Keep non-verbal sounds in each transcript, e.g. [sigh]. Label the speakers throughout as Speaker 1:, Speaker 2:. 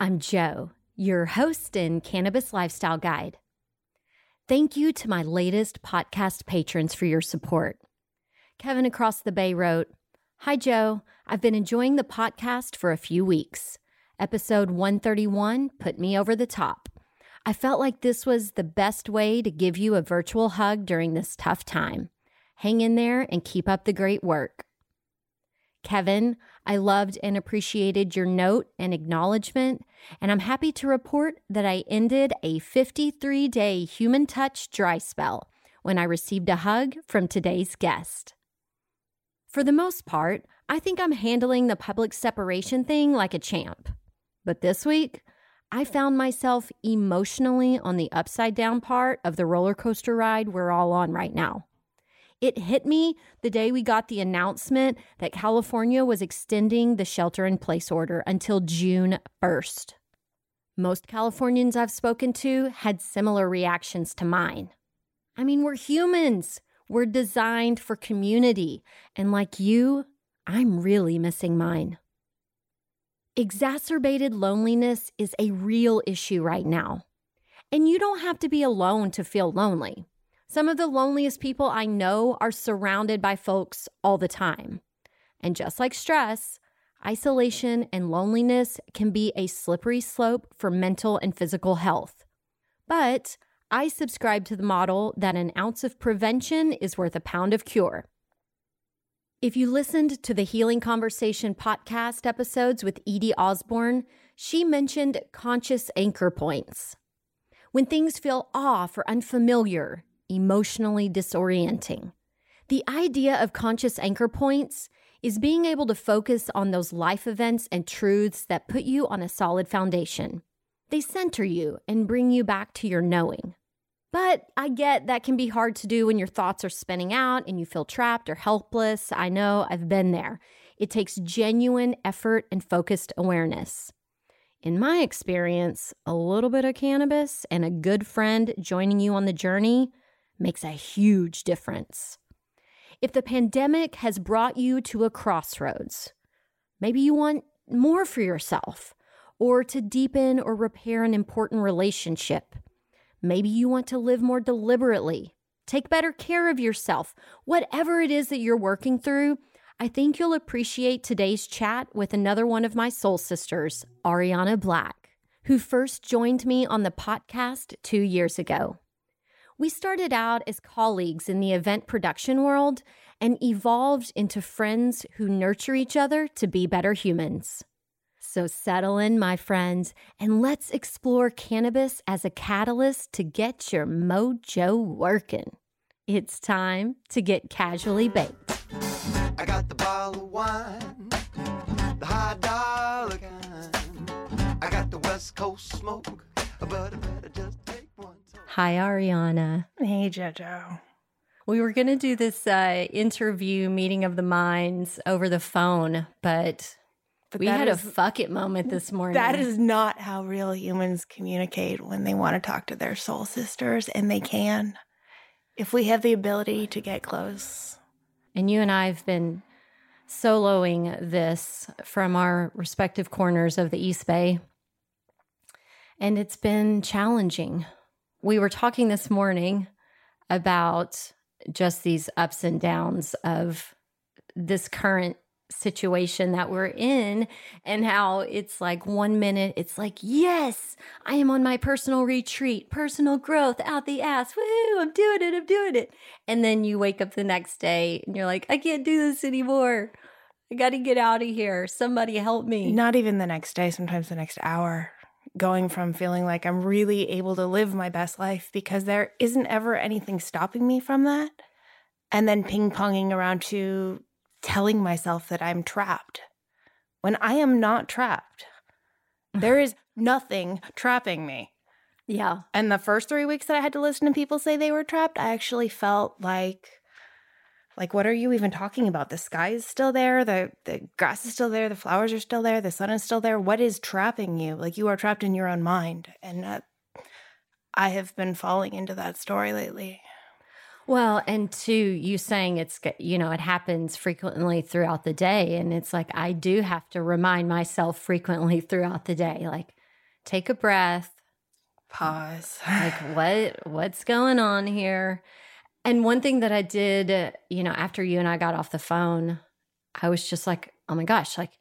Speaker 1: I'm Joe, your host and cannabis lifestyle guide. Thank you to my latest podcast patrons for your support. Kevin across the bay wrote, Hi, Joe. I've been enjoying the podcast for a few weeks. Episode 131 put me over the top. I felt like this was the best way to give you a virtual hug during this tough time. Hang in there and keep up the great work. Kevin, I loved and appreciated your note and acknowledgement, and I'm happy to report that I ended a 53 day human touch dry spell when I received a hug from today's guest. For the most part, I think I'm handling the public separation thing like a champ. But this week, I found myself emotionally on the upside down part of the roller coaster ride we're all on right now. It hit me the day we got the announcement that California was extending the shelter in place order until June 1st. Most Californians I've spoken to had similar reactions to mine. I mean, we're humans. We're designed for community. And like you, I'm really missing mine. Exacerbated loneliness is a real issue right now. And you don't have to be alone to feel lonely. Some of the loneliest people I know are surrounded by folks all the time. And just like stress, isolation and loneliness can be a slippery slope for mental and physical health. But I subscribe to the model that an ounce of prevention is worth a pound of cure. If you listened to the Healing Conversation podcast episodes with Edie Osborne, she mentioned conscious anchor points. When things feel off or unfamiliar, emotionally disorienting. The idea of conscious anchor points is being able to focus on those life events and truths that put you on a solid foundation. They center you and bring you back to your knowing. But I get that can be hard to do when your thoughts are spinning out and you feel trapped or helpless. I know I've been there. It takes genuine effort and focused awareness. In my experience, a little bit of cannabis and a good friend joining you on the journey makes a huge difference. If the pandemic has brought you to a crossroads, maybe you want more for yourself or to deepen or repair an important relationship. Maybe you want to live more deliberately, take better care of yourself. Whatever it is that you're working through, I think you'll appreciate today's chat with another one of my soul sisters, Ariana Black, who first joined me on the podcast two years ago. We started out as colleagues in the event production world and evolved into friends who nurture each other to be better humans. So settle in, my friends, and let's explore cannabis as a catalyst to get your mojo working. It's time to get casually baked.
Speaker 2: I got the bottle of wine, the high dollar kind. I got the West Coast smoke, but I better just.
Speaker 1: Hi, Ariana.
Speaker 3: Hey, JoJo.
Speaker 1: We were going to do this uh, interview meeting of the minds over the phone, but,
Speaker 3: But
Speaker 1: we had
Speaker 3: is-
Speaker 1: a fuck it moment this morning.
Speaker 3: That is not how real humans communicate when they want to talk to their soul sisters, and they can. If we have the ability to get close.
Speaker 1: And you and I have been soloing this from our respective corners of the East Bay. And it's been challenging. We were talking this morning about just these ups and downs of this current situation that we're in and how it's like one minute it's like yes i am on my personal retreat personal growth out the ass. Woo i'm doing it i'm doing it. And then you wake up the next day and you're like i can't do this anymore. I gotta get out of here. Somebody help me.
Speaker 3: Not even the next day, sometimes the next hour. Going from feeling like I'm really able to live my best life because there isn't ever anything stopping me from that. And then ping ponging around to telling myself that I'm trapped when I am not trapped. [laughs] There is nothing trapping me.
Speaker 1: yeah
Speaker 3: And the first three weeks that I had to listen to people say they were trapped, I actually felt like, like, what are you even talking about? The sky is still there, the the grass is still there, the flowers are still there, the sun is still there. What is trapping you? Like you are trapped in your own mind, and uh, I have been falling into that story lately.
Speaker 1: Well, and two, you saying it's, you know, it happens frequently throughout the day. And it's like, I do have to remind myself frequently throughout the day, like, take a breath,
Speaker 3: Pause.
Speaker 1: like, what, what's going on here? And one thing that I did, uh, you know, after you and I got off the phone, I was just like, oh my gosh, like,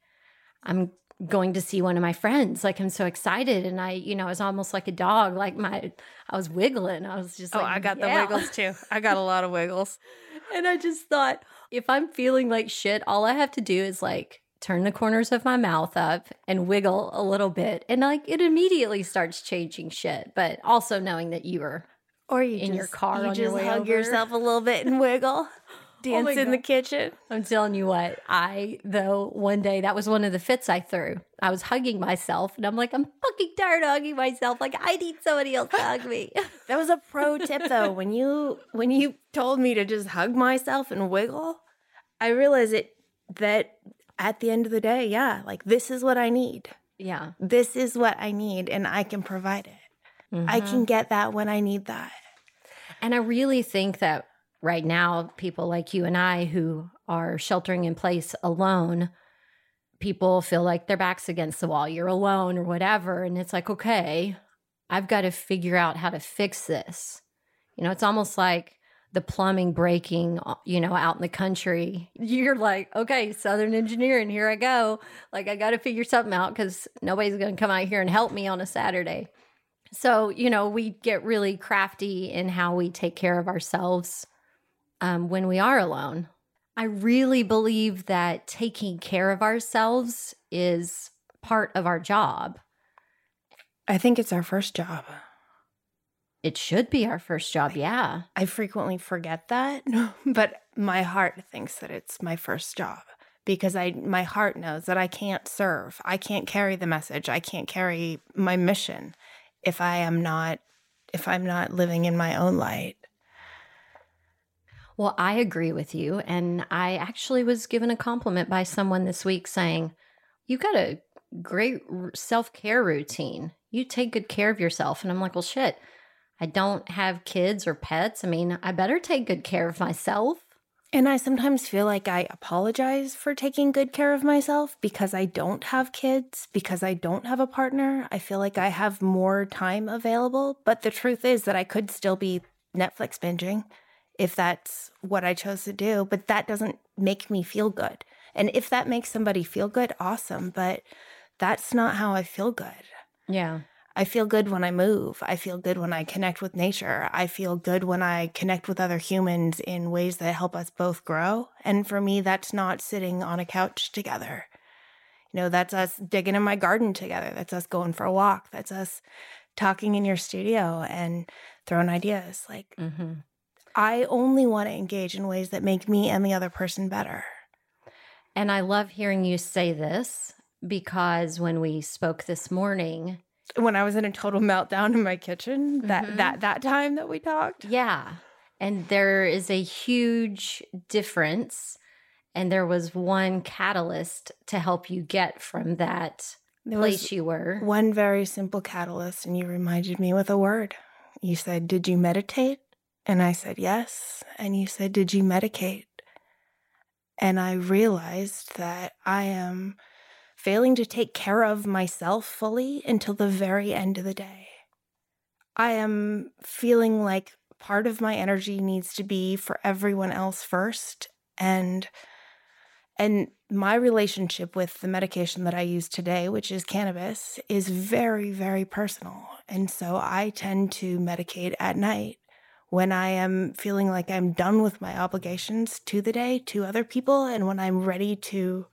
Speaker 1: I'm going to see one of my friends. Like, I'm so excited. And I, you know, I was almost like a dog. Like, my, I was wiggling. I was just
Speaker 3: oh,
Speaker 1: like,
Speaker 3: I got
Speaker 1: yeah.
Speaker 3: the wiggles too. I got a lot of wiggles. [laughs]
Speaker 1: And I just thought, if I'm feeling like shit, all I have to do is like turn the corners of my mouth up and wiggle a little bit. And like it immediately starts changing shit. But also knowing that you were,
Speaker 3: Or you
Speaker 1: In your
Speaker 3: just-
Speaker 1: car
Speaker 3: you
Speaker 1: on your
Speaker 3: just
Speaker 1: way
Speaker 3: hug
Speaker 1: over.
Speaker 3: yourself a little bit and wiggle. [gasps]
Speaker 1: Oh
Speaker 3: Dance in the kitchen.
Speaker 1: I'm telling you what, I, though, one day that was one of the fits I threw. I was hugging myself and I'm like, I'm fucking tired of hugging myself. Like, I need somebody else to hug me. [laughs]
Speaker 3: That was a pro tip though. [laughs] When you when you told me to just hug myself and wiggle, I realized it that at the end of the day, yeah, like this is what I need.
Speaker 1: yeah.
Speaker 3: This is what I need and I can provide it. I
Speaker 1: Mhm.
Speaker 3: can get that when I need that.
Speaker 1: And I really think that right now, people like you and I who are sheltering in place alone, people feel like their back's against the wall. You're alone or whatever. And it's like, okay, I've got to figure out how to fix this. You know, it's almost like the plumbing breaking, uh, you know, out in the country. [laughs] You're like, okay, Southern Engineering, here I go. Like, I got to figure something out because nobody's going to come out here and help me on a Saturday. So, you know, we get really crafty in how we take care of ourselves um, when we are alone. I really believe that taking care of ourselves is part of our job.
Speaker 3: I think it's our first job.
Speaker 1: It should be our first job. Yeah.
Speaker 3: I frequently forget that, [laughs] but my heart thinks that it's my first job because I my heart knows that I can't serve. I can't carry the message. I can't carry my mission if I am not if I'm not living in my own light.
Speaker 1: Well, I agree with you. And I actually was given a compliment by someone this week saying, You got a great self care routine. You take good care of yourself. And I'm like, Well, shit, I don't have kids or pets. I mean, I better take good care of myself.
Speaker 3: And I sometimes feel like I apologize for taking good care of myself because I don't have kids, because I don't have a partner. I feel like I have more time available. But the truth is that I could still be Netflix binging if that's what I chose to do. But that doesn't make me feel good. And if that makes somebody feel good, awesome. But that's not how I feel good.
Speaker 1: Yeah.
Speaker 3: I feel good when I move. I feel good when I connect with nature. I feel good when I connect with other humans in ways that help us both grow. And for me, that's not sitting on a couch together. You know, that's us digging in my garden together. That's us going for a walk. That's us talking in your studio and throwing ideas. Like,
Speaker 1: Mm-hmm.
Speaker 3: I only want to engage in ways that make me and the other person better.
Speaker 1: And I love hearing you say this because when we spoke this morning,
Speaker 3: When I was in a total [laughs] meltdown in my kitchen, that
Speaker 1: Mhm.
Speaker 3: that that time that we talked,
Speaker 1: yeah, and there is a huge difference. And there was one catalyst to help you get from that
Speaker 3: there
Speaker 1: place you were.
Speaker 3: one very simple catalyst, and you reminded me with a word. You said, "Did you meditate?" And I said, "Yes." And you said, "Did you medicate?" And I realized that I am failing to take care of myself fully until the very end of the day. I am feeling like part of my energy needs to be for everyone else first and and my relationship with the medication that I use today, which is cannabis, is very very personal. And so I tend to medicate at night when I am feeling like I'm done with my obligations to the day, to other people, and when I'm ready to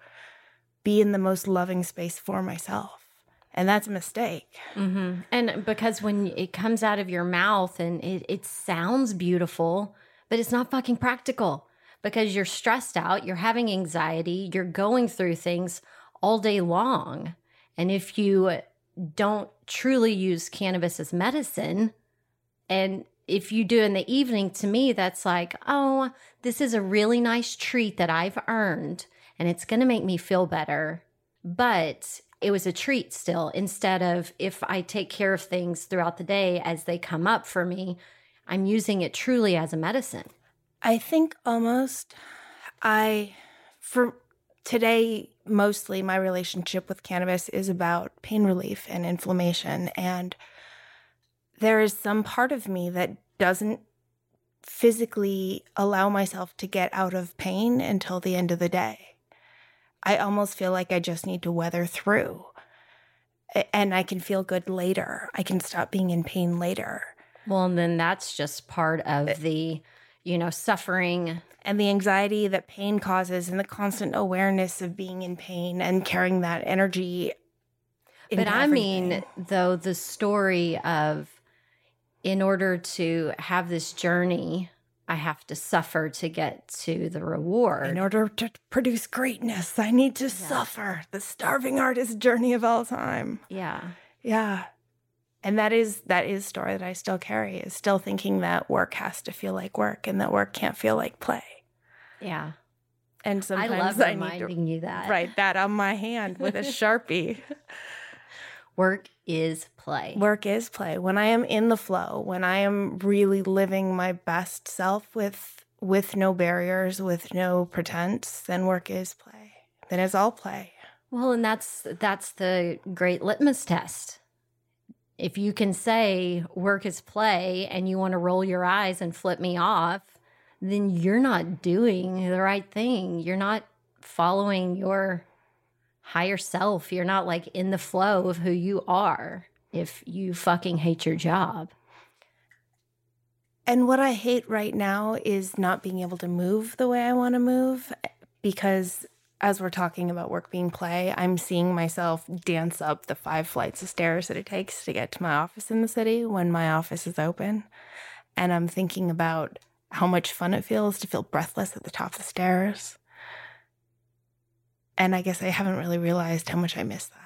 Speaker 3: be in the most loving space for myself. And that's a mistake.
Speaker 1: hmm And because when it comes out of your mouth and it, it sounds beautiful, but it's not fucking practical because you're stressed out, you're having anxiety, you're going through things all day long. And if you don't truly use cannabis as medicine, and if you do in the evening, to me, that's like, oh, this is a really nice treat that I've earned and it's going to make me feel better. But it was a treat still, instead of if I take care of things throughout the day as they come up for me, I'm using it truly as a medicine.
Speaker 3: I think almost I, for today, mostly my relationship with cannabis is about pain relief and inflammation. And there is some part of me that doesn't physically allow myself to get out of pain until the end of the day. I almost feel like I just need to weather through. And I can feel good later. I can stop being in pain later.
Speaker 1: Well, and then that's just part of the, you know, suffering.
Speaker 3: and the anxiety that pain causes and the constant awareness of being in pain and carrying that energy
Speaker 1: But I mean, though, the story of in order to have this journey, I have to suffer to get to the reward.
Speaker 3: in order to produce greatness i need to suffer the starving artist journey of all time
Speaker 1: yeah.
Speaker 3: yeah and that is that is story that i still carry is still thinking that work has to feel like work and that work can't feel like play
Speaker 1: Yeah.
Speaker 3: and
Speaker 1: I
Speaker 3: sometimes
Speaker 1: love
Speaker 3: i, need to
Speaker 1: you that.
Speaker 3: write that on my hand with a [laughs] sharpie
Speaker 1: Work is play.
Speaker 3: Work is play. When I am in the flow, when I am really living my best self with with no barriers, with no pretense, then work is play. Then it's all play.
Speaker 1: Well, and that's that's the great litmus test. If you can say work is play and you want to roll your eyes and flip me off, then you're not doing the right thing. You're not following your higher self. You're not like in the flow of who you are if you fucking hate your job.
Speaker 3: And what I hate right now is not being able to move the way I want to move because as we're talking about work being play, I'm seeing myself dance up the five flights of stairs that it takes to get to my office in the city when my office is open. And I'm thinking about how much fun it feels to feel breathless at the top of the stairs. And I guess I haven't really realized how much I miss that.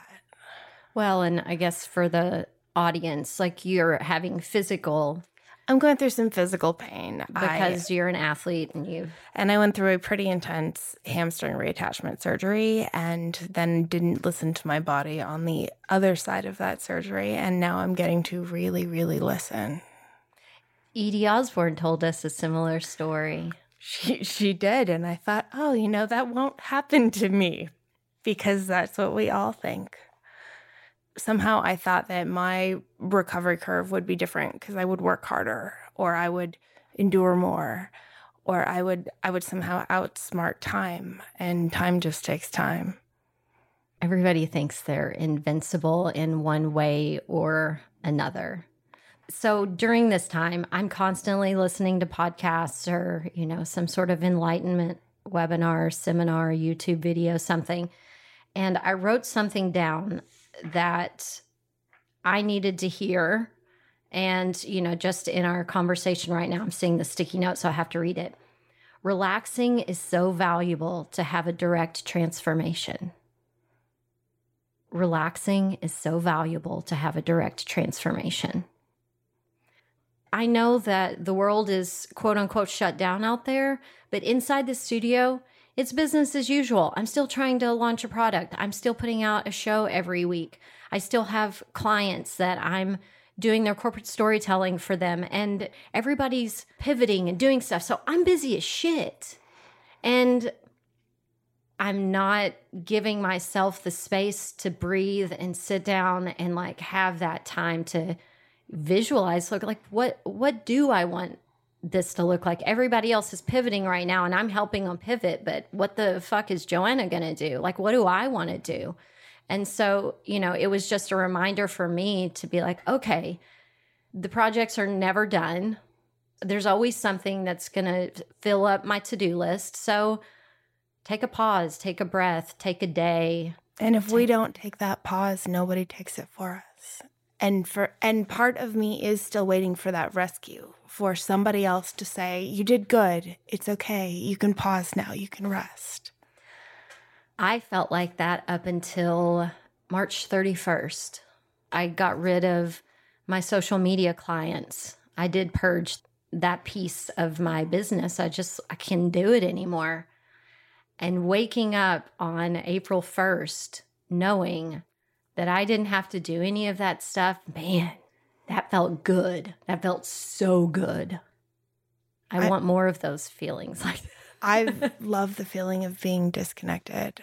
Speaker 1: Well, and I guess for the audience, like you're having physical
Speaker 3: I'm going through some physical pain I-
Speaker 1: because you're an athlete and you
Speaker 3: And I went through a pretty intense hamstring reattachment surgery and then didn't listen to my body on the other side of that surgery. And now I'm getting to really, really listen.
Speaker 1: Edie Osborne told us a similar story.
Speaker 3: She, she did. And I thought, oh, you know, that won't happen to me because that's what we all think. Somehow I thought that my recovery curve would be different because I would work harder or I would endure more or I would I would somehow outsmart time and time just takes time.
Speaker 1: Everybody thinks they're invincible in one way or another. So during this time, I'm constantly listening to podcasts or, you know, some sort of enlightenment webinar, seminar, YouTube video, something. And I wrote something down that I needed to hear. And, you know, just in our conversation right now, I'm seeing the sticky note, so I have to read it. Relaxing is so valuable to have a direct transformation. Relaxing is so valuable to have a direct transformation. I know that the world is quote unquote shut down out there, but inside the studio, it's business as usual. I'm still trying to launch a product. I'm still putting out a show every week. I still have clients that I'm doing their corporate storytelling for them, and everybody's pivoting and doing stuff. So I'm busy as shit. And I'm not giving myself the space to breathe and sit down and like have that time to visualize look like what what do I want this to look like? Everybody else is pivoting right now and I'm helping them pivot, but what the fuck is Joanna going to do? Like what do I want to do? And so, you know, it was just a reminder for me to be like, okay, the projects are never done. There's always something that's going to fill up my to-do list. So, take a pause, take a breath, take a day.
Speaker 3: And if we don't take that pause, nobody takes it for us. And for and part of me is still waiting for that rescue, for somebody else to say, "You did good. It's okay. You can pause now. You can rest."
Speaker 1: I felt like that up until March 31st. I got rid of my social media clients. I did purge that piece of my business. I just I can't do it anymore. And waking up on April 1st knowing that I didn't have to do any of that stuff, man, that felt good. That felt so good. I, I want more of those feelings [laughs] like.
Speaker 3: I [laughs] love the feeling of being disconnected.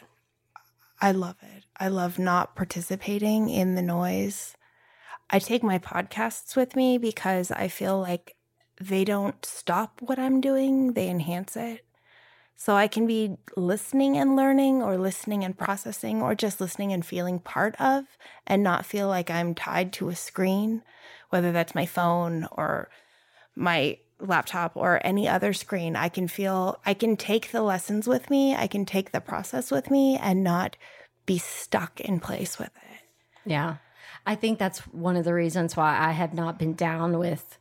Speaker 3: I love it. I love not participating in the noise. I take my podcasts with me because I feel like they don't stop what I'm doing, they enhance it. So I can be listening and learning, or listening and processing, or just listening and feeling part of, and not feel like I'm tied to a screen, whether that's my phone or my laptop or any other screen. I can feel, I can take the lessons with me, I can take the process with me, and not be stuck in place with it.
Speaker 1: Yeah. I think that's one of the reasons why I have not been down with,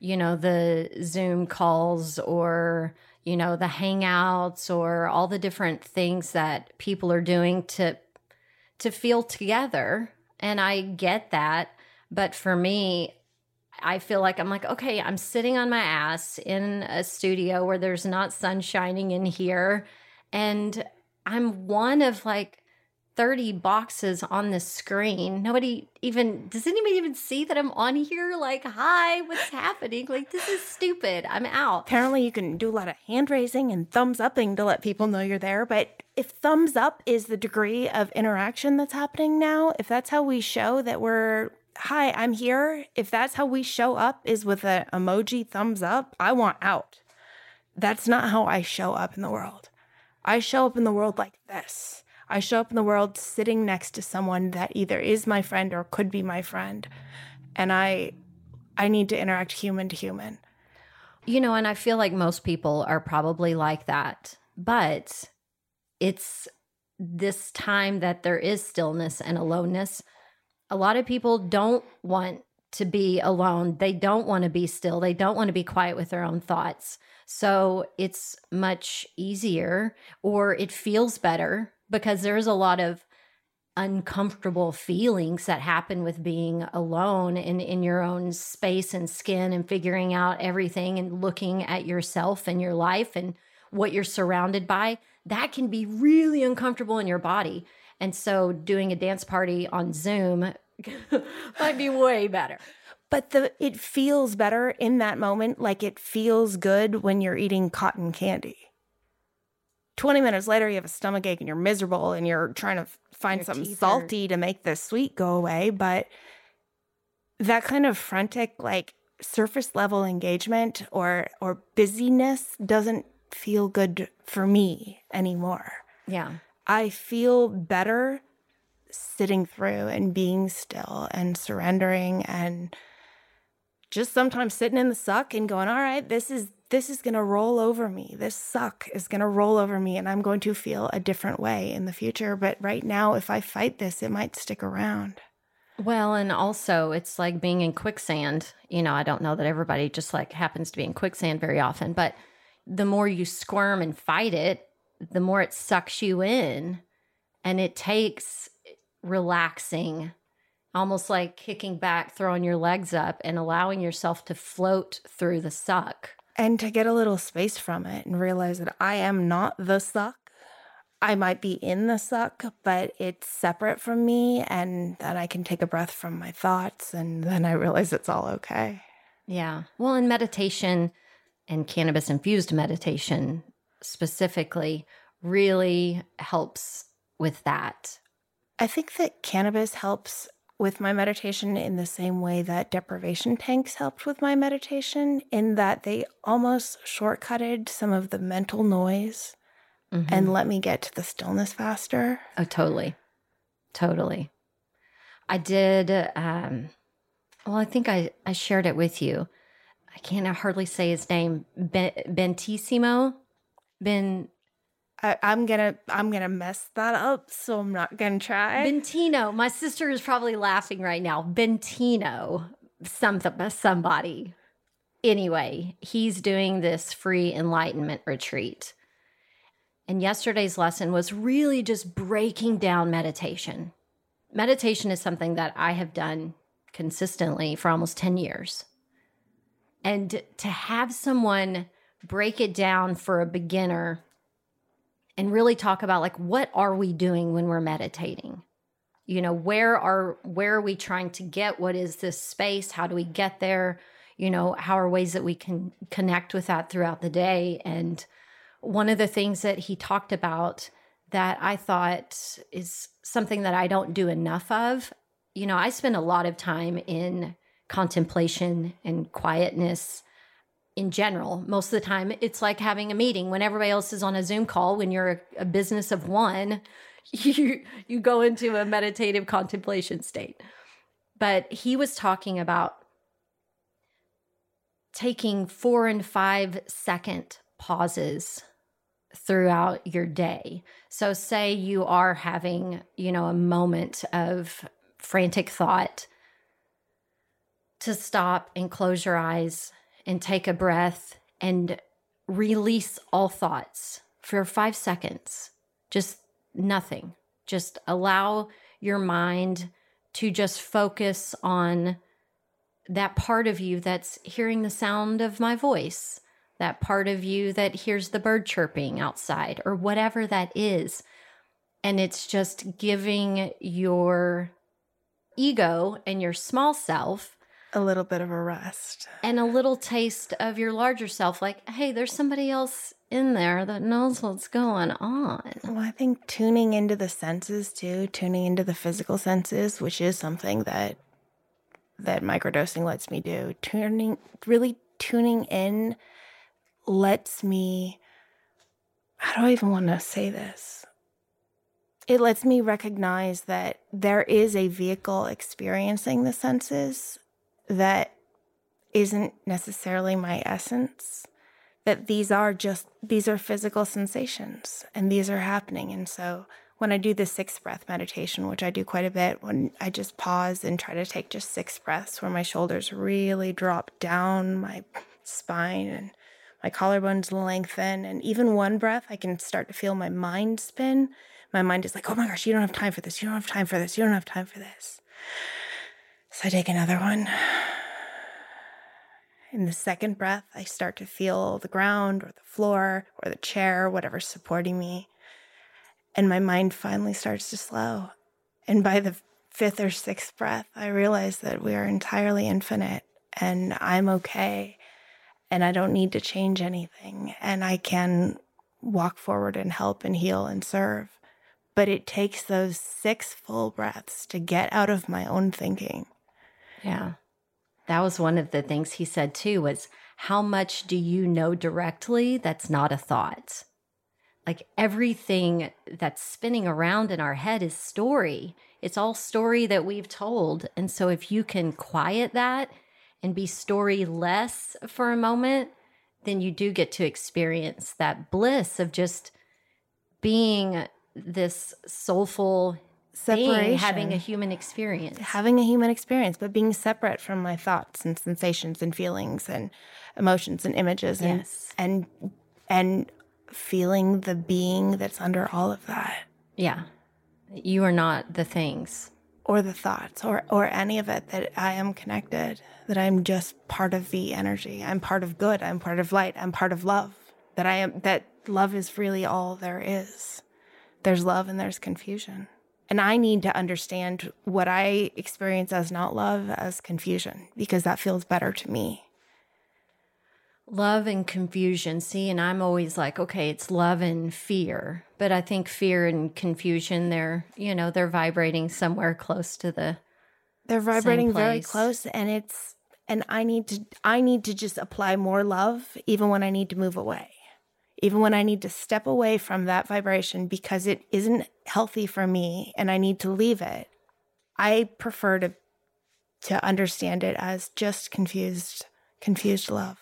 Speaker 1: you know, the Zoom calls or, you know, the hangouts or all the different things that people are doing to to feel together. And I get that, but for me, I feel like I'm like, okay, I'm sitting on my ass in a studio where there's not sun shining in here and I'm one of like 30 boxes on the screen. Nobody even, does anybody even see that I'm on here? Like, hi, what's happening? Like, this is stupid. I'm out.
Speaker 3: Apparently, you can do a lot of hand raising and thumbs upping to let people know you're there. But if thumbs up is the degree of interaction that's happening now, if that's how we show that we're, hi, I'm here, if that's how we show up is with an emoji thumbs up, I want out. That's not how I show up in the world. I show up in the world like this. I show up in the world sitting next to someone that either is my friend or could be my friend. And I I need to interact human to human.
Speaker 1: You know, and I feel like most people are probably like that. But it's this time that there is stillness and aloneness. A lot of people don't want to be alone. They don't want to be still. They don't want to be quiet with their own thoughts. So it's much easier or it feels better because there's a lot of uncomfortable feelings that happen with being alone in in your own space and skin and figuring out everything and looking at yourself and your life and what you're surrounded by. That can be really uncomfortable in your body. And so doing a dance party on zoom [laughs] might be way better.
Speaker 3: But the it feels better in that moment like it feels good when you're eating cotton candy 20 minutes later you have a stomach ache and you're miserable and you're trying to find Your something salty are... to make the sweet go away but that kind of frantic like surface level engagement or or busyness doesn't feel good for me anymore.
Speaker 1: Yeah.
Speaker 3: I feel better sitting through and being still and surrendering and just sometimes sitting in the suck and going, all right, this is this is going to roll over me. This suck is going to roll over me and I'm going to feel a different way in the future. But right now, if I fight this, it might stick around.
Speaker 1: Well, and also it's like being in quicksand. You know, I don't know that everybody just like happens to be in quicksand very often, but the more you squirm and fight it, the more it sucks you in. And it takes relaxing, almost like kicking back, throwing your legs up, and allowing yourself to float through the suck.
Speaker 3: And to get a little space from it and realize that I am not the suck. I might be in the suck, but it's separate from me, and that I can take a breath from my thoughts, and then I realize it's all okay.
Speaker 1: Yeah. Well, in meditation and cannabis infused meditation specifically really helps with that.
Speaker 3: I think that cannabis helps with my meditation in the same way that deprivation tanks helped with my meditation, in that they almost shortcutted some of the mental noise mm-hmm. and let me get to the stillness faster.
Speaker 1: Oh, totally. Totally. I did, um, well, I think I, I shared it with you. I can't hardly say his name. Ben, Bentissimo? Ben
Speaker 3: I, am gonna I'm gonna mess that up, so I'm not gonna try.
Speaker 1: Bentino. My sister is probably laughing right now. Bentino, something somebody. Anyway, he's doing this free enlightenment retreat. And yesterday's lesson was really just breaking down meditation. Meditation is something that I have done consistently for almost 10 years. And to have someone break it down for a beginner and really talk about like what are we doing when we're meditating? You know where are where are we trying to get? What is this space? How do we get there? You know how are ways that we can connect with that throughout the day? And one of the things that he talked about that i thought is something that i don't do enough of you know i spend a lot of time in contemplation and quietness in general. Most of the time, it's like having a meeting when everybody else is on a Zoom call. When you're a, a business of one, [laughs] you you go into a meditative contemplation state. But he was talking about taking four and five second pauses throughout your day. So say you are having, you know, a moment of frantic thought to stop and close your eyes and take a breath and release all thoughts for five seconds. Just nothing. Just allow your mind to just focus on that part of you that's hearing the sound of my voice, that part of you that hears the bird chirping outside, or whatever that is. And it's just giving your ego and your small self
Speaker 3: a little bit of a rest.
Speaker 1: And a little taste of your larger self like hey there's somebody else in there that knows what's going on.
Speaker 3: Well i think tuning into the senses too tuning into the physical senses which is something that that microdosing lets me do tuning really tuning in lets me how do i even want to say this? It lets me recognize that there is a vehicle experiencing the senses that isn't necessarily my essence that these are just these are physical sensations and these are happening. And so when i do the six breath meditation which i do quite a bit when i just pause and try to take just six breaths where my shoulders really drop down my spine and my collarbones lengthen and even one breath i can start to feel my mind spin. My mind is like oh my gosh you don't have time for this. You don't have time for this. You don't have time for this so I take another one. In the second breath, I start to feel the ground or the floor or the chair, whatever's supporting me. And my mind finally starts to slow. And by the fifth or sixth breath, I realize that we are entirely infinite and I'm okay and I don't need to change anything and I can walk forward and help and heal and serve. But it takes those six full breaths to get out of my own thinking
Speaker 1: yeah. That was one of the things he said too was how much do you know directly that's not a thought? Like everything that's spinning around in our head is story. It's all story that we've told. And so if you can quiet that and be story less for a moment, then you do get to experience that bliss of just being this soulful
Speaker 3: Separation.
Speaker 1: being, having a human experience.
Speaker 3: having a human experience, but being separate from my thoughts and sensations and feelings and emotions and images and
Speaker 1: Yes.
Speaker 3: and and feeling the being that's under all of that
Speaker 1: Yeah. You are not the things.
Speaker 3: or the thoughts or or any of it that I am connected that I'm just part of the energy I'm part of good I'm part of light I'm part of love that I am that love is really all there is there's love and there's confusion and I need to understand what I experience as not love as confusion because that feels better to me
Speaker 1: Love and confusion. See, and I'm always like, okay, it's love and fear. But I think fear and confusion, they're, you know, they're vibrating somewhere close to the
Speaker 3: they're vibrating very close and it's and I need to I need to just apply more love even when I need to move away. Even when I need to step away from that vibration because it isn't healthy for me and I need to leave it. I prefer to to understand it as just confused confused love.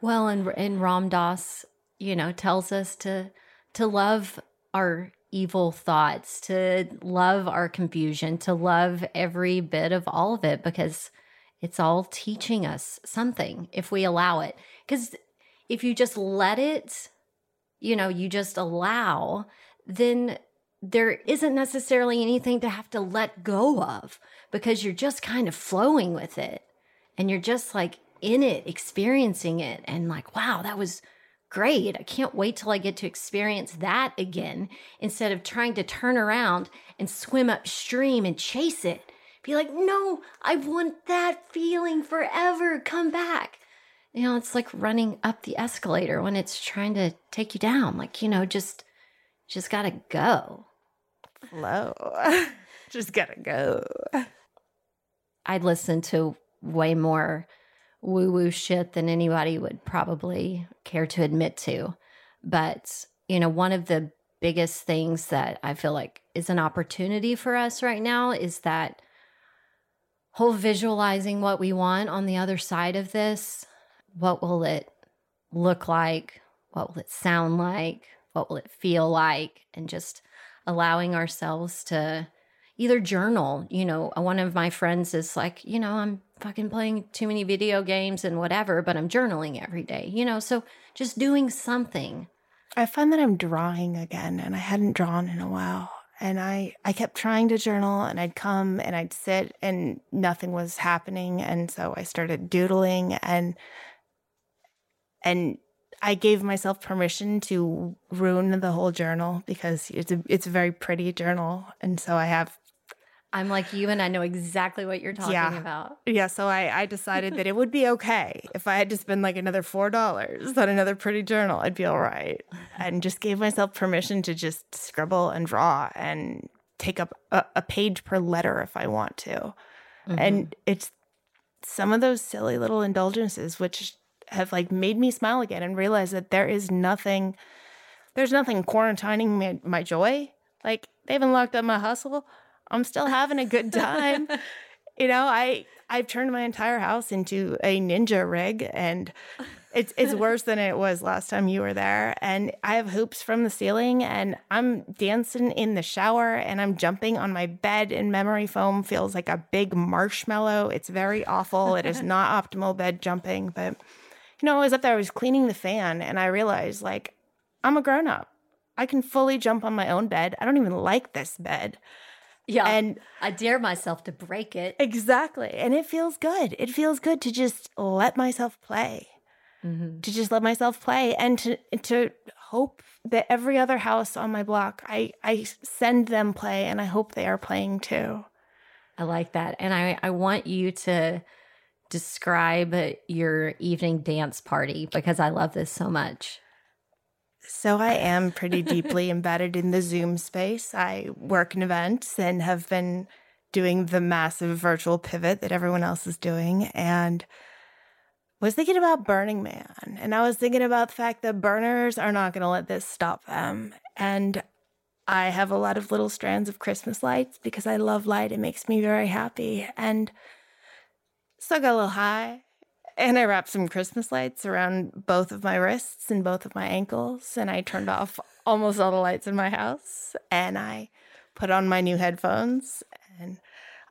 Speaker 1: Well, and and Ram Dass, you know, tells us to to love our evil thoughts, to love our confusion, to love every bit of all of it because it's all teaching us something if we allow it. Because if you just let it, you know, you just allow, then there isn't necessarily anything to have to let go of because you're just kind of flowing with it and you're just like in it, experiencing it, and like, wow, that was great. I can't wait till I get to experience that again instead of trying to turn around and swim upstream and chase it. Be like, no, I want that feeling forever. Come back. You know, it's like running up the escalator when it's trying to take you down. Like, you know, just just gotta go.
Speaker 3: Flow. [laughs] just gotta go.
Speaker 1: I'd listen to way more woo woo shit than anybody would probably care to admit to. But, you know, one of the biggest things that I feel like is an opportunity for us right now is that whole visualizing what we want on the other side of this. What will it look like? What will it sound like? What will it feel like? And just allowing ourselves to either journal. You know, one of my friends is like, you know, I'm fucking playing too many video games and whatever, but I'm journaling every day, you know, so just doing something.
Speaker 3: I find that I'm drawing again and I hadn't drawn in a while. And I, I kept trying to journal and I'd come and I'd sit and nothing was happening. And so I started doodling and and I gave myself permission to ruin the whole journal because it's a it's a very pretty journal. And so I have
Speaker 1: I'm like you and I know exactly what you're talking
Speaker 3: Yeah.
Speaker 1: about.
Speaker 3: yeah, so I, I decided that it would be okay if I had to spend like another four dollars on another pretty journal. I'd be all right, and just gave myself permission to just scribble and draw and take up a, a page per letter if I want to. And mm-hmm. it's some of those silly little indulgences which have like made me smile again and realize that there is nothing, there's nothing quarantining my, my joy. Like they haven't locked up my hustle. I'm still having a good time. [laughs] you know, I I've turned my entire house into a ninja rig and it's it's [laughs] worse than it was last time you were there. And I have hoops from the ceiling and I'm dancing in the shower and I'm jumping on my bed and memory foam feels like a big marshmallow. It's very awful. It is [laughs] not optimal bed jumping, but know, I was up there, I was cleaning the fan and I realized like I'm a grown up. I can fully jump on my own bed. I don't even like this bed.
Speaker 1: Yeah.
Speaker 3: And
Speaker 1: I dare myself to break it.
Speaker 3: Exactly. And it feels good. It feels good to just let myself play.
Speaker 1: Mm-hmm.
Speaker 3: To just let myself play and to to hope that every other house on my block I I send them play and I hope they are playing too.
Speaker 1: I like that. And I, I want you to describe your evening dance party because I love this so much.
Speaker 3: So I am pretty deeply [laughs] embedded in the Zoom space. I work in events and have been doing the massive virtual pivot that everyone else is doing and was thinking about Burning Man. And I was thinking about the fact that burners are not going to let this stop them. And I have a lot of little strands of Christmas lights because I love light. It makes me very happy. And so I got a little high And I wrapped some Christmas lights around both of my wrists and both of my ankles. And I turned off almost all the lights in my house. And I put on my new headphones. And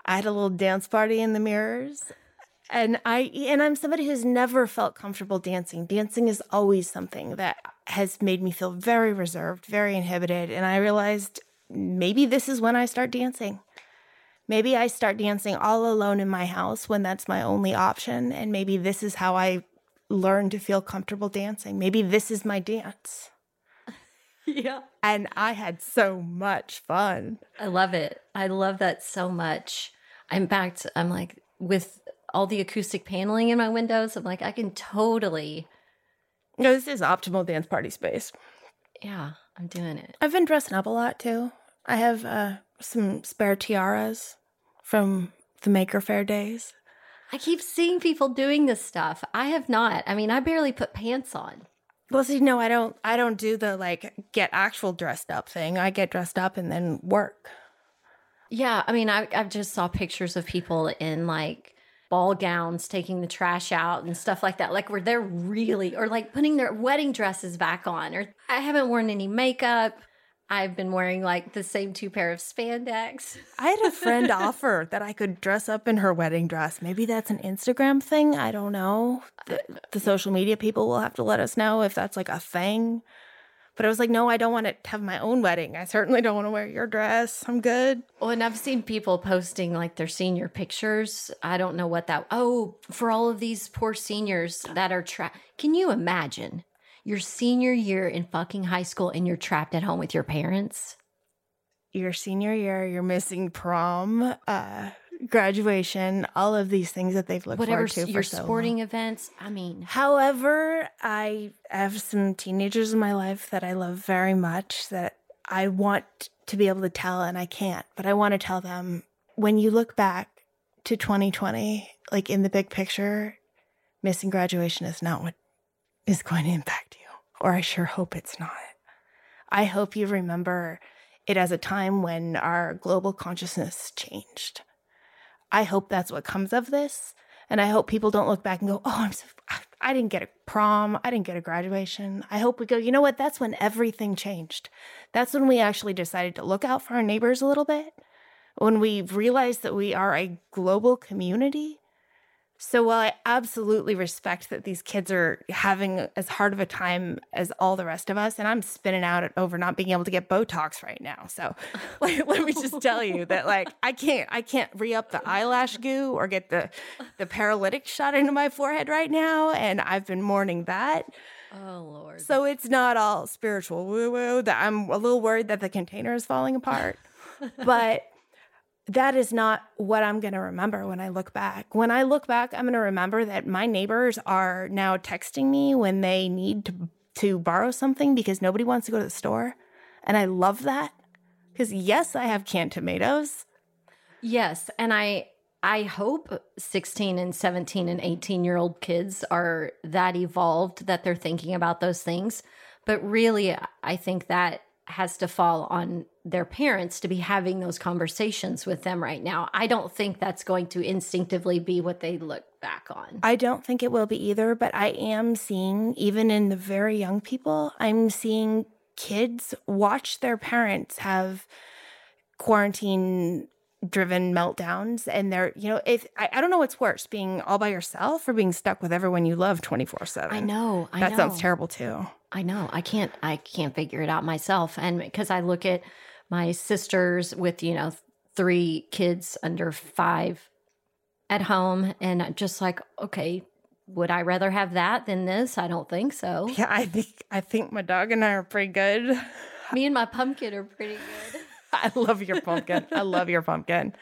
Speaker 3: I had a little dance party in the mirrors. And I and I'm somebody who's never felt comfortable dancing. Dancing is always something that has made me feel very reserved, very inhibited. And I realized maybe this is when I start dancing. Maybe I start dancing all alone in my house when that's my only option. And maybe this is how I learn to feel comfortable dancing. Maybe this is my dance. [laughs]
Speaker 1: Yeah.
Speaker 3: And I had so much fun.
Speaker 1: I love it. I love that so much. In fact, I'm like, with all the acoustic paneling in my windows, I'm like, I can totally.
Speaker 3: No, this is optimal dance party space.
Speaker 1: Yeah, I'm doing it.
Speaker 3: I've been dressing up a lot too. I have uh, some spare tiaras from the Maker Faire days.
Speaker 1: I keep seeing people doing this stuff. I have not. I mean, I barely put pants on.
Speaker 3: Well, see, no, I don't. I don't do the like get actual dressed up thing. I get dressed up and then work.
Speaker 1: Yeah, I mean, I I just saw pictures of people in like ball gowns taking the trash out and stuff like that. Like where they're really or like putting their wedding dresses back on. Or I haven't worn any makeup. I've been wearing like the same two pair of spandex.
Speaker 3: I had a friend [laughs] offer that I could dress up in her wedding dress. Maybe that's an Instagram thing. I don't know. The, the social media people will have to let us know if that's like a thing. But I was like, no, I don't want to have my own wedding. I certainly don't want to wear your dress. I'm good.
Speaker 1: Well, and I've seen people posting like their senior pictures. I don't know what that. Oh, for all of these poor seniors that are trapped. Can you imagine your senior year in fucking high school and you're trapped at home with your parents?
Speaker 3: Your senior year, you're missing prom, uh, graduation, all of these things that they've looked
Speaker 1: Whatever
Speaker 3: forward to for
Speaker 1: your
Speaker 3: so
Speaker 1: sporting
Speaker 3: long.
Speaker 1: events. I mean,
Speaker 3: However, I have some teenagers in my life that I love very much that I want to be able to tell and I can't, but I want to tell them when you look back to 2020, like in the big picture, missing graduation is not what is going to impact you, or I sure hope it's not. I hope you remember it as a time when our global consciousness changed. I hope that's what comes of this. And I hope people don't look back and go, oh, I'm so, I didn't get a prom. I didn't get a graduation. I hope we go, you know what? That's when everything changed. That's when we actually decided to look out for our neighbors a little bit. When we realized that we are a global community. So while I absolutely respect that these kids are having as hard of a time as all the rest of us, and I'm spinning out over not being able to get Botox right now. So [laughs] like, let me just tell you that like I can't I can't re-up the eyelash goo or get the the paralytic shot into my forehead right now. And I've been mourning that.
Speaker 1: oh Lord.
Speaker 3: So it's not all spiritual woo-woo that I'm a little worried that the container is falling apart. [laughs] but that is not what I'm going to remember when I look back. When I look back, I'm going to remember that my neighbors are now texting me when they need to to borrow something because nobody wants to go to the store. And I love that. Cuz yes, I have canned tomatoes.
Speaker 1: Yes, and I I hope 16 and 17 and 18 year old kids are that evolved that they're thinking about those things. But really I think that has to fall on their parents to be having those conversations with them right now. I don't think that's going to instinctively be what they look back on.
Speaker 3: I don't think it will be either, but I am seeing, even in the very young people, I'm seeing kids watch their parents have quarantine driven meltdowns and they're you know if I, I don't know what's worse being all by yourself or being stuck with everyone you love 24 7
Speaker 1: I know. I
Speaker 3: that
Speaker 1: know.
Speaker 3: sounds terrible too
Speaker 1: I know. I can't I can't figure it out myself. And because I look at my sisters with, you know, three kids under 5 at home and I'm just like, okay, would I rather have that than this? I don't think so.
Speaker 3: yeah i think i think my dog and i are pretty good
Speaker 1: Me and my pumpkin are pretty good. [laughs]
Speaker 3: I love your pumpkin. I love your pumpkin.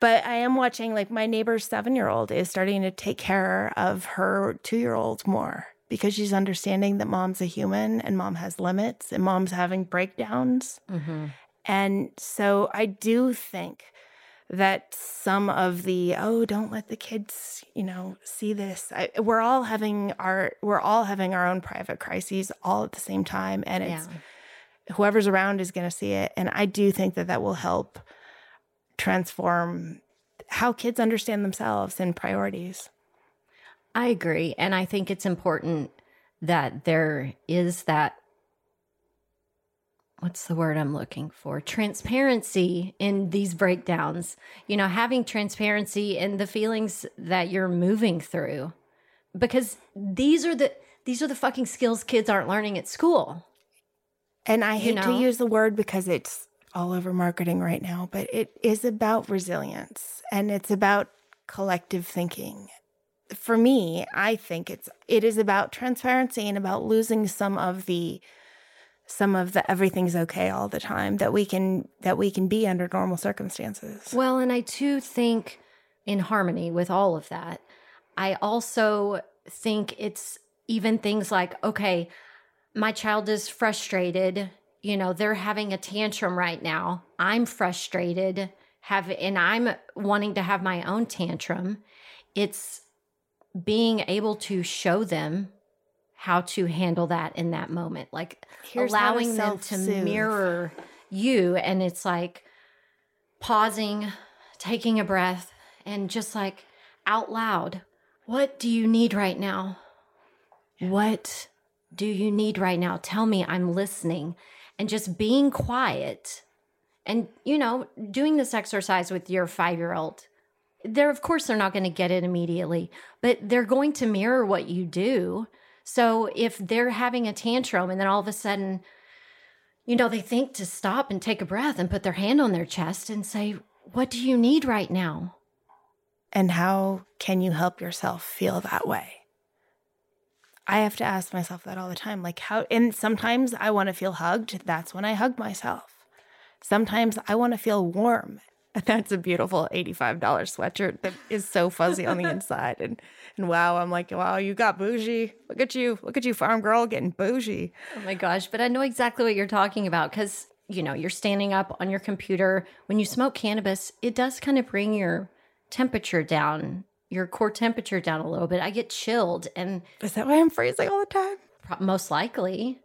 Speaker 3: But I am watching, like, my neighbor's seven year old is starting to take care of her two year old more because she's understanding that mom's a human and mom has limits and mom's having breakdowns.
Speaker 1: Mm-hmm.
Speaker 3: And so I do think that some of the oh don't let the kids you know see this I, we're all having our we're all having our own private crises all at the same time and it's
Speaker 1: Yeah.
Speaker 3: whoever's around is going to see it and i do think that that will help transform how kids understand themselves and priorities
Speaker 1: I agree. And I think it's important that there is that what's the word I'm looking for? Transparency in these breakdowns. You know, having transparency in the feelings that you're moving through. Because these are the these are the fucking skills kids aren't learning at school.
Speaker 3: And I
Speaker 1: You
Speaker 3: hate
Speaker 1: know?
Speaker 3: to use the word because it's all over marketing right now, but it is about resilience and it's about collective thinking. For me, I think it's it is about transparency and about losing some of the some of the everything's okay all the time that we can that we can be under normal circumstances.
Speaker 1: Well, and I too think in harmony with all of that. I also think it's even things like, okay, my child is frustrated. You know, they're having a tantrum right now. I'm frustrated, have and I'm wanting to have my own tantrum. It's being able to show them how to handle that in that moment. Like
Speaker 3: Here's how to
Speaker 1: allowing them to mirror you and it's like pausing, taking a breath and just like out loud, what do you need right now? What do you need right now? Tell me, I'm listening. And just being quiet and, you know, doing this exercise with your five year old. They're, of course, they're not going to get it immediately, but they're going to mirror what you do. So if they're having a tantrum and then all of a sudden, you know, they think to stop and take a breath and put their hand on their chest and say, What do you need right now?
Speaker 3: And how can you help yourself feel that way? I have to ask myself that all the time. Like, how, and sometimes I want to feel hugged. That's when I hug myself. Sometimes I want to feel warm. [laughs] That's a beautiful $85 sweatshirt that is so fuzzy on the [laughs] inside. And, and wow, I'm like, wow, you got bougie. Look at you. Look at you, farm girl, getting bougie.
Speaker 1: Oh my gosh, but I know exactly what you're talking about because, you know, you're standing up on your computer. When you smoke cannabis, it does kind of bring your temperature down, your core temperature down a little bit. I get chilled and
Speaker 3: Is that why I'm freezing all the time?
Speaker 1: most likely.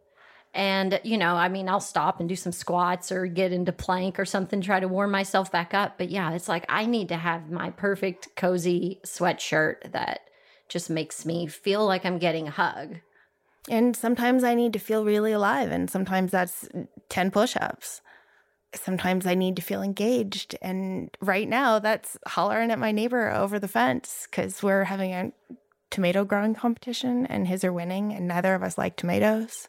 Speaker 1: And, you know, I mean, I'll stop and do some squats or get into plank or something, try to warm myself back up. But yeah, it's like I need to have my perfect cozy sweatshirt that just makes me feel like I'm getting a hug.
Speaker 3: And sometimes I need to feel really alive, and sometimes that's 10 push ups. Sometimes I need to feel engaged. And right now, that's hollering at my neighbor over the fence because we're having a tomato growing competition and his are winning, and neither of us like tomatoes.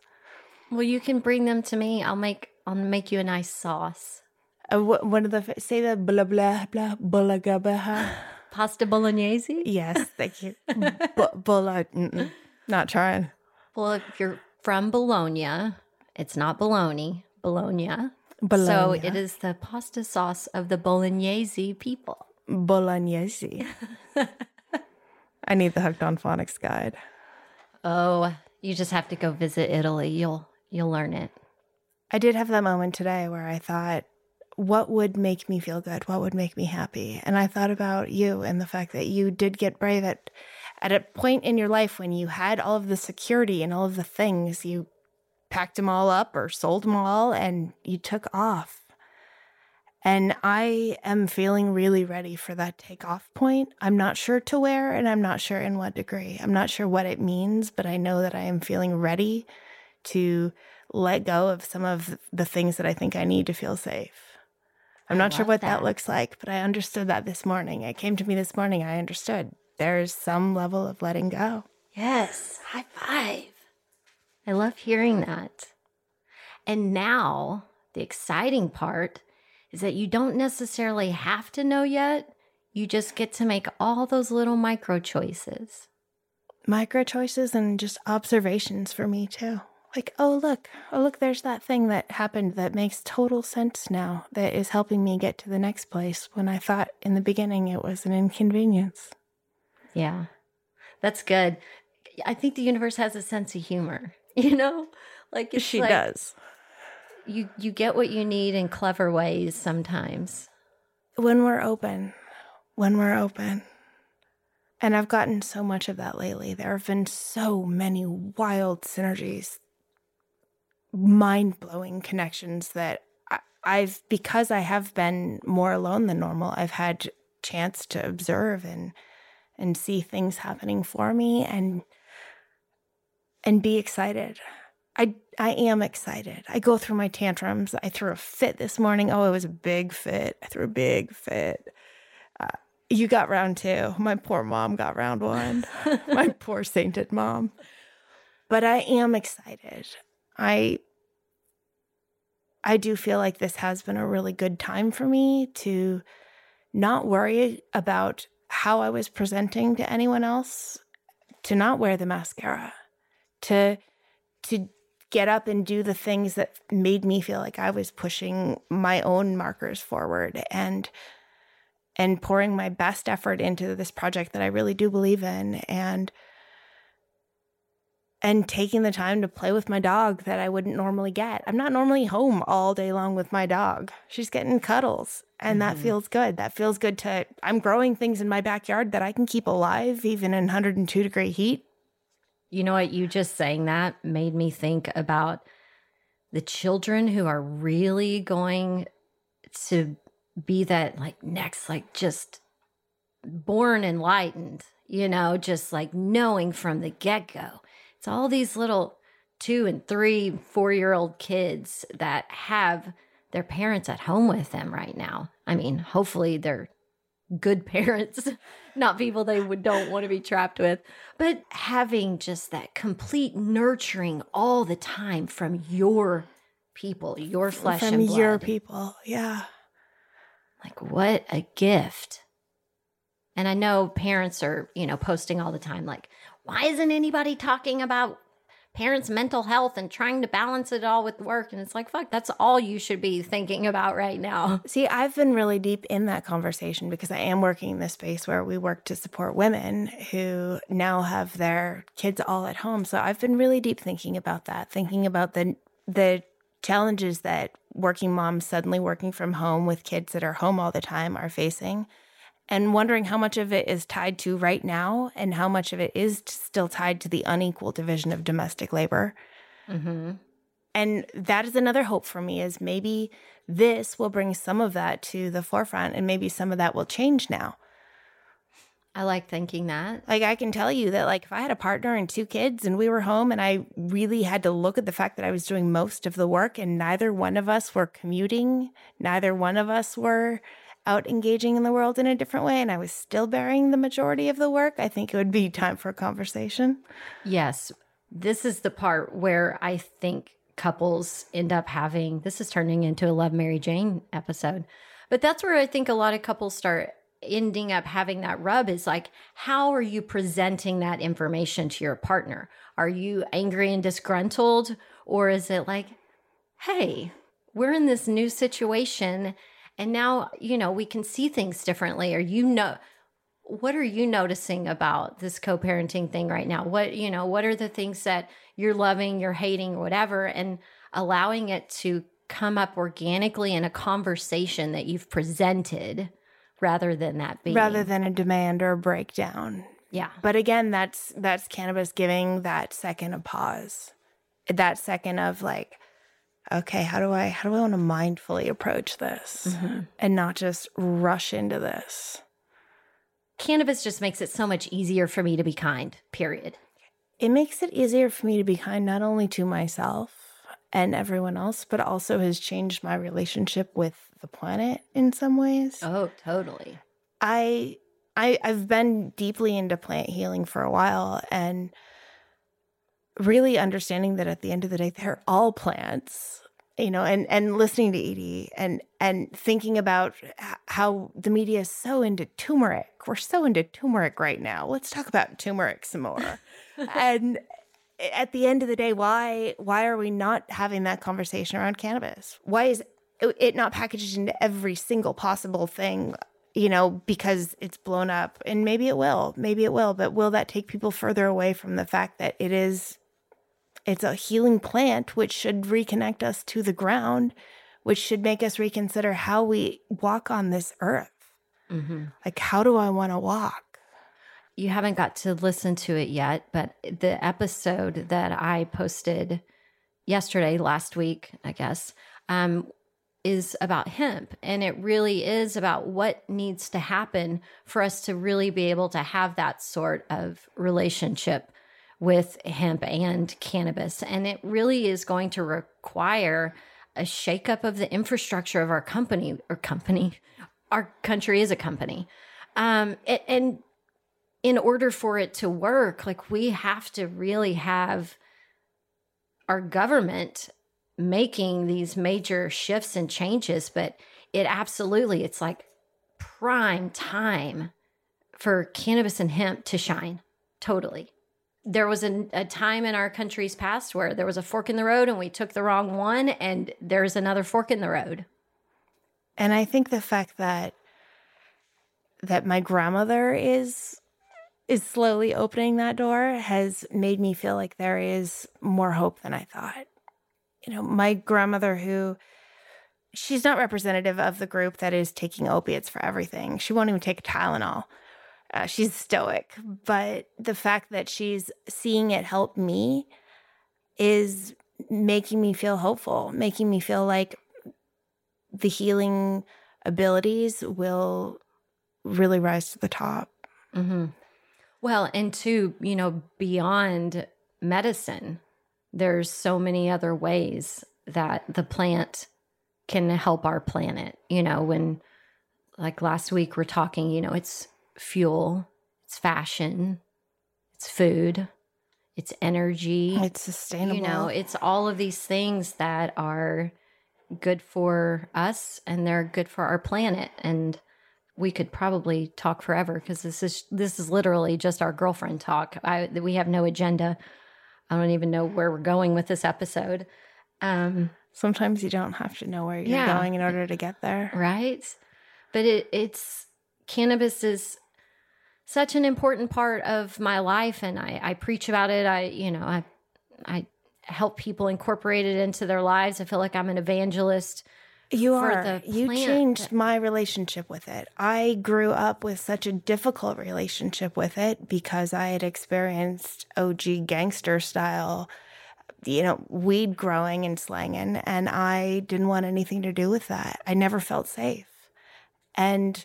Speaker 1: Well, you can bring them to me. I'll make I'll make you a nice sauce.
Speaker 3: Uh, wh- one of the, say the blah, blah, blah, blah, blah, blah.
Speaker 1: Pasta bolognese?
Speaker 3: Yes, thank you. [laughs] B- not trying.
Speaker 1: Well, if you're from Bologna, it's not bologna, Bologna.
Speaker 3: Bologna.
Speaker 1: So it is the pasta sauce of the Bolognese people.
Speaker 3: Bolognese. [laughs] I need the Hooked on Phonics guide.
Speaker 1: Oh, you just have to go visit Italy. You'll you'll learn it.
Speaker 3: I did have that moment today where I thought, what would make me feel good? What would make me happy? And I thought about you and the fact that you did get brave at at a point in your life when you had all of the security and all of the things, you packed them all up or sold them all and you took off. And I am feeling really ready for that takeoff point. I'm not sure to where and I'm not sure in what degree. I'm not sure what it means, but I know that I am feeling ready to let go of some of the things that I think I need to feel safe. I'm not sure what that.
Speaker 1: that.
Speaker 3: looks like, but I understood that this morning. It came to me this morning. I understood there's some level of letting go.
Speaker 1: Yes, high five. I love hearing that. And now, the exciting part is that you don't necessarily have to know yet. You just get to make all those little micro choices.
Speaker 3: Micro choices and just observations for me too. Like, oh, look, oh, look, there's that thing that happened that makes total sense now that is helping me get to the next place when I thought in the beginning it was an inconvenience.
Speaker 1: Yeah, that's good. I think the universe has a sense of humor, [laughs] you know? Like it's
Speaker 3: she
Speaker 1: like
Speaker 3: does.
Speaker 1: You you get what you need in clever ways sometimes.
Speaker 3: when we're open, when we're open. And I've gotten so much of that lately. There have been so many wild synergies, mind blowing connections that I, I've, because I have been more alone than normal, I've had chance to observe and and see things happening for me and and be excited. I I am excited. I go through my tantrums. I threw a fit this morning. Oh, it was a big fit. I threw a big fit. Uh, you got round two. My poor mom got round one. [laughs] my poor sainted mom. But I am excited. I I do feel like this has been a really good time for me to not worry about how I was presenting to anyone else, to not wear the mascara, to to get up and do the things that made me feel like I was pushing my own markers forward and and pouring my best effort into this project that I really do believe in. And and taking the time to play with my dog that I wouldn't normally get. I'm not normally home all day long with my dog. She's getting cuddles, and mm-hmm. that feels good. That feels good to I'm growing things in my backyard that I can keep alive even in 102 degree heat.
Speaker 1: You know what? You just saying that made me think about the children who are really going to be that like next, like just born enlightened, you know, just like knowing from the get go it's all these little two and three, four year old kids that have their parents at home with them right now. I mean, hopefully they're good [laughs] parents, not people they would don't want to be trapped with, but having just that complete nurturing all the time from your people, your flesh
Speaker 3: from
Speaker 1: and blood.
Speaker 3: your people. Yeah.
Speaker 1: Like what a gift. And I know parents are, you know, posting all the time like, why isn't anybody talking about parents' mental health and trying to balance it all with work? And it's like, fuck, that's all you should be thinking about right now. [laughs]
Speaker 3: See, I've been really deep in that conversation because I am working in this space where we work to support women who now have their kids all at home. So I've been really deep thinking about that, thinking about the the challenges that working moms suddenly working from home with kids that are home all the time are facing and wondering how much of it is tied to right now and how much of it is still tied to the unequal division of domestic labor. Mm-hmm. And that is another hope for me is maybe this will bring some of that to the forefront and maybe some of that will change now.
Speaker 1: I like thinking that.
Speaker 3: Like I can tell you that like if I had a partner and two kids and we were home and I really had to look at the fact that I was doing most of the work and neither one of us were commuting, neither one of us were out engaging in the world in a different way and I was still bearing the majority of the work, I think it would be time for a conversation.
Speaker 1: Yes. This is the part where I think couples end up having this is turning into a Love Mary Jane episode. But that's where I think a lot of couples start ending up having that rub is like how are you presenting that information to your partner? Are you angry and disgruntled or is it like hey, we're in this new situation and now, you know, we can see things differently. Or you know, what are you noticing about this co-parenting thing right now? What, you know, what are the things that you're loving, you're hating, or whatever, and allowing it to come up organically in a conversation that you've presented rather than that being
Speaker 3: rather than a demand or a breakdown.
Speaker 1: Yeah.
Speaker 3: But again, that's that's cannabis giving that second of pause. That second of like, okay, how do I how do I want to mindfully approach this mm-hmm. and not just rush into this?
Speaker 1: Cannabis just makes it so much easier for me to be kind, period.
Speaker 3: It makes it easier for me to be kind not only to myself and everyone else, but also has changed my relationship with the planet in some ways.
Speaker 1: Oh, totally.
Speaker 3: I I I've been deeply into plant healing for a while and really understanding that at the end of the day they're all plants you know and and listening to edie and and thinking about how the media is so into turmeric. We're so into turmeric right now. Let's talk about turmeric some more. [laughs] And at the end of the day why why are we not having that conversation around cannabis? Why is it not packaged into every single possible thing you know because it's blown up? And maybe it will maybe it will but will that take people further away from the fact that it is it's a healing plant, which should reconnect us to the ground, which should make us reconsider how we walk on this earth. Mm-hmm. Like, how do I want to walk?
Speaker 1: You haven't got to listen to it yet, but the episode that I posted yesterday, last week, I guess, um, is about hemp and it really is about what needs to happen for us to really be able to have that sort of relationship with hemp and cannabis and it really is going to require a shakeup of the infrastructure of our company or company our country is a company um and, and in order for it to work like we have to really have our government making these major shifts and changes, but it absolutely, it's like prime time for cannabis and hemp to shine. Totally. There was a, a, time in our country's past where there was a fork in the road and we took the wrong one, and there's another fork in the road.
Speaker 3: And I think the fact that that my grandmother is is slowly opening that door has made me feel like there is more hope than I thought you know, my grandmother who she's not representative of the group that is taking opiates for everything. She won't even take Tylenol. Uh, she's stoic, but the fact that she's seeing it help me is making me feel hopeful, making me feel like the healing abilities will really rise to the top.
Speaker 1: Mm-hmm. Well, and to, you know, beyond medicine, there's so many other ways that the plant can help our planet. You know, when like last week we're talking, you know, it's fuel, it's fashion, it's food, it's energy,
Speaker 3: it's sustainable.
Speaker 1: You know, it's all of these things that are good for us and they're good for our planet and we could probably talk forever because this is this is literally just our girlfriend talk. I we have no agenda I don't even know where we're going with this episode. Um,
Speaker 3: Sometimes you don't have to know where you're yeah, going in order to get there.
Speaker 1: Right. But it, it's cannabis is such an important part of my life and I, I preach about it. I, you know, I, I help people incorporate it into their lives. I feel like I'm an evangelist
Speaker 3: you are. You changed my relationship with it. I grew up with such a difficult relationship with it because I had experienced OG gangster style, you know, weed growing and slanging, and I didn't want anything to do with that. I never felt safe. And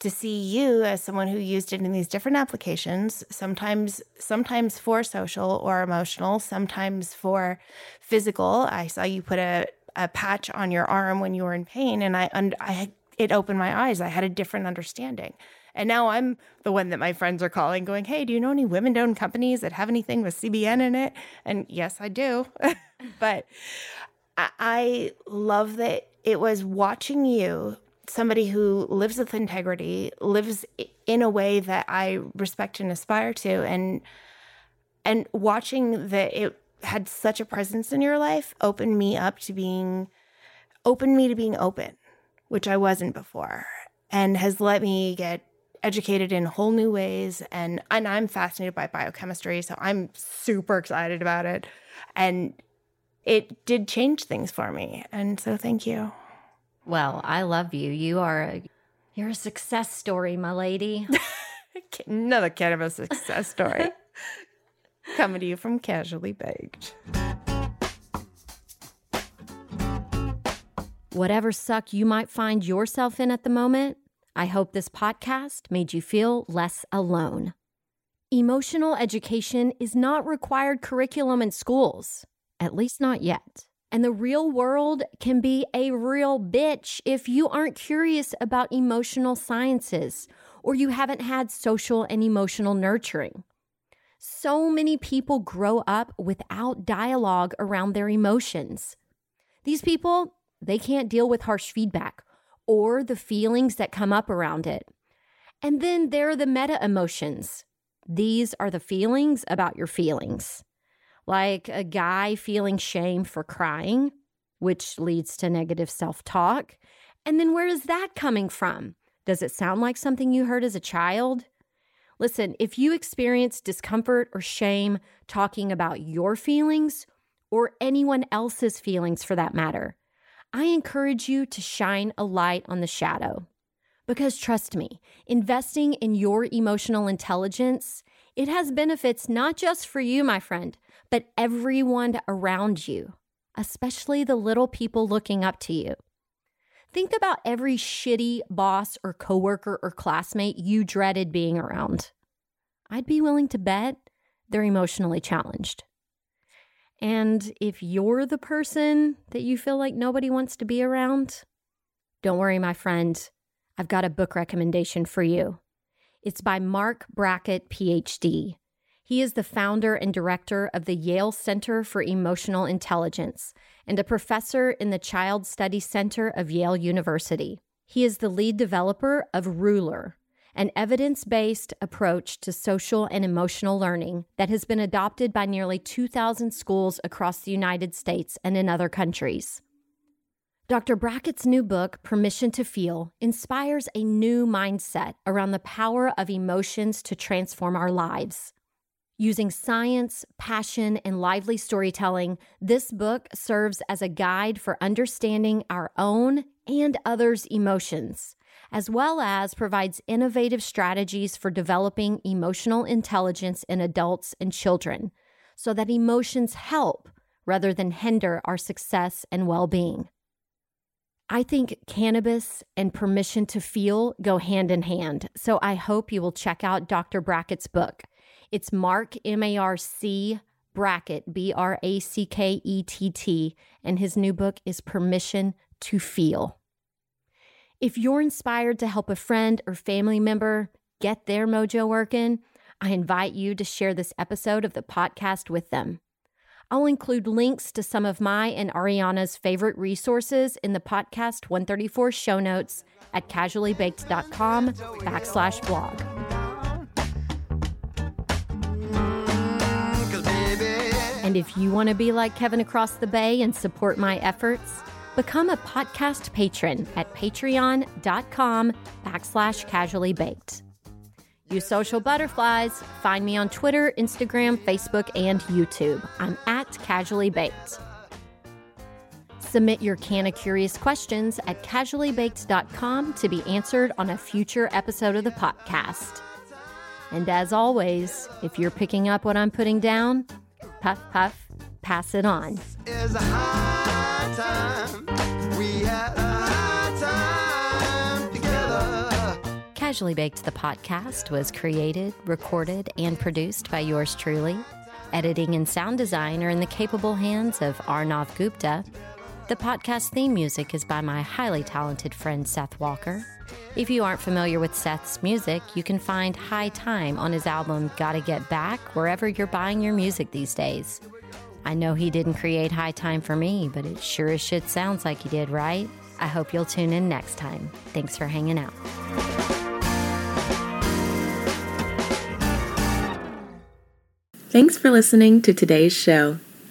Speaker 3: to see you as someone who used it in these different applications sometimes sometimes for social or emotional sometimes for physical i saw you put a a patch on your arm when you were in pain and I and I it opened my eyes. I had a different understanding. And now I'm the one that my friends are calling going, "Hey, do you know any women-owned companies that have anything with CBN in it?" And yes, I do. [laughs] but I love that it was watching you somebody who lives with integrity, lives in a way that I respect and aspire to and and watching that it had such a presence in your life opened me up to being opened me to being open, which I wasn't before, and has let me get educated in whole new ways and and I'm fascinated by biochemistry, so I'm super excited about it. And it did change things for me. And so thank you.
Speaker 1: Well, I love you. You are a you're a success story, my lady. [laughs]
Speaker 3: Another cannabis success story. [laughs] Coming to you from Casually Baked.
Speaker 1: Whatever suck you might find yourself in at the moment, I hope this podcast made you feel less alone. Emotional education is not required curriculum in schools, at least not yet. And the real world can be a real bitch if you aren't curious about emotional sciences or you haven't had social and emotional nurturing. So many people grow up without dialogue around their emotions. These people, they can't deal with harsh feedback or the feelings that come up around it. And then there are the meta emotions. These are the feelings about your feelings. Like a guy feeling shame for crying, which leads to negative self talk. And then where is that coming from? Does it sound like something you heard as a child? Listen, if you experience discomfort or shame talking about your feelings or anyone else's feelings for that matter, I encourage you to shine a light on the shadow. Because trust me, investing in your emotional intelligence, it has benefits not just for you, my friend, but everyone around you, especially the little people looking up to you. Think about every shitty boss or coworker or classmate you dreaded being around. I'd be willing to bet they're emotionally challenged. And if you're the person that you feel like nobody wants to be around, don't worry, my friend. I've got a book recommendation for you. It's by Marc Brackett, PhD. He is the founder and director of the Yale Center for Emotional Intelligence and a professor in the Child Study Center of Yale University. He is the lead developer of Ruler, an evidence based approach to social and emotional learning that has been adopted by nearly 2,000 schools across the United States and in other countries. Dr. Brackett's new book, Permission to Feel, inspires a new mindset around the power of emotions to transform our lives. Using science, passion, and lively storytelling, this book serves as a guide for understanding our own and others' emotions as well as provides innovative strategies for developing emotional intelligence in adults and children so that emotions help rather than hinder our success and well being. I think cannabis and permission to feel go hand in hand, so I hope you will check out Dr. Brackett's book. It's Mark, M A R C, Brackett, B R A C K E T T, and his new book is Permission to Feel. If you're inspired to help a friend or family member get their mojo working, I invite you to share this episode of the podcast with them. I'll include links to some of my and Ariana's favorite resources in the podcast 134 show notes at casuallybaked.com backslash blog. And if you want to be like Kevin across the bay and support my efforts, Become a podcast patron at patreon.com backslash casually baked. You social butterflies, find me on Twitter, Instagram, Facebook, and YouTube. I'm at casually baked. Submit your can of curious questions at casuallybaked.com to be answered on a future episode of the podcast. And as always, if you're picking up what I'm putting down, puff, puff, pass it on. Casually Baked the podcast was created, recorded, and produced by yours truly. Editing and sound design are in the capable hands of Arnav Gupta. The podcast theme music is by my highly talented friend Seth Walker. If you aren't familiar with Seth's music, you can find High Time on his album Gotta Get Back wherever you're buying your music these days. I know he didn't create High Time for me, but it sure as shit sounds like he did, right? I hope you'll tune in next time. Thanks for hanging out.
Speaker 4: Thanks for listening to today's show.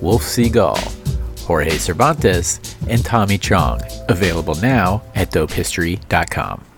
Speaker 5: Wolf Seagal, Jorge Cervantes, and Tommy Chong. Available now at dopehistory.com.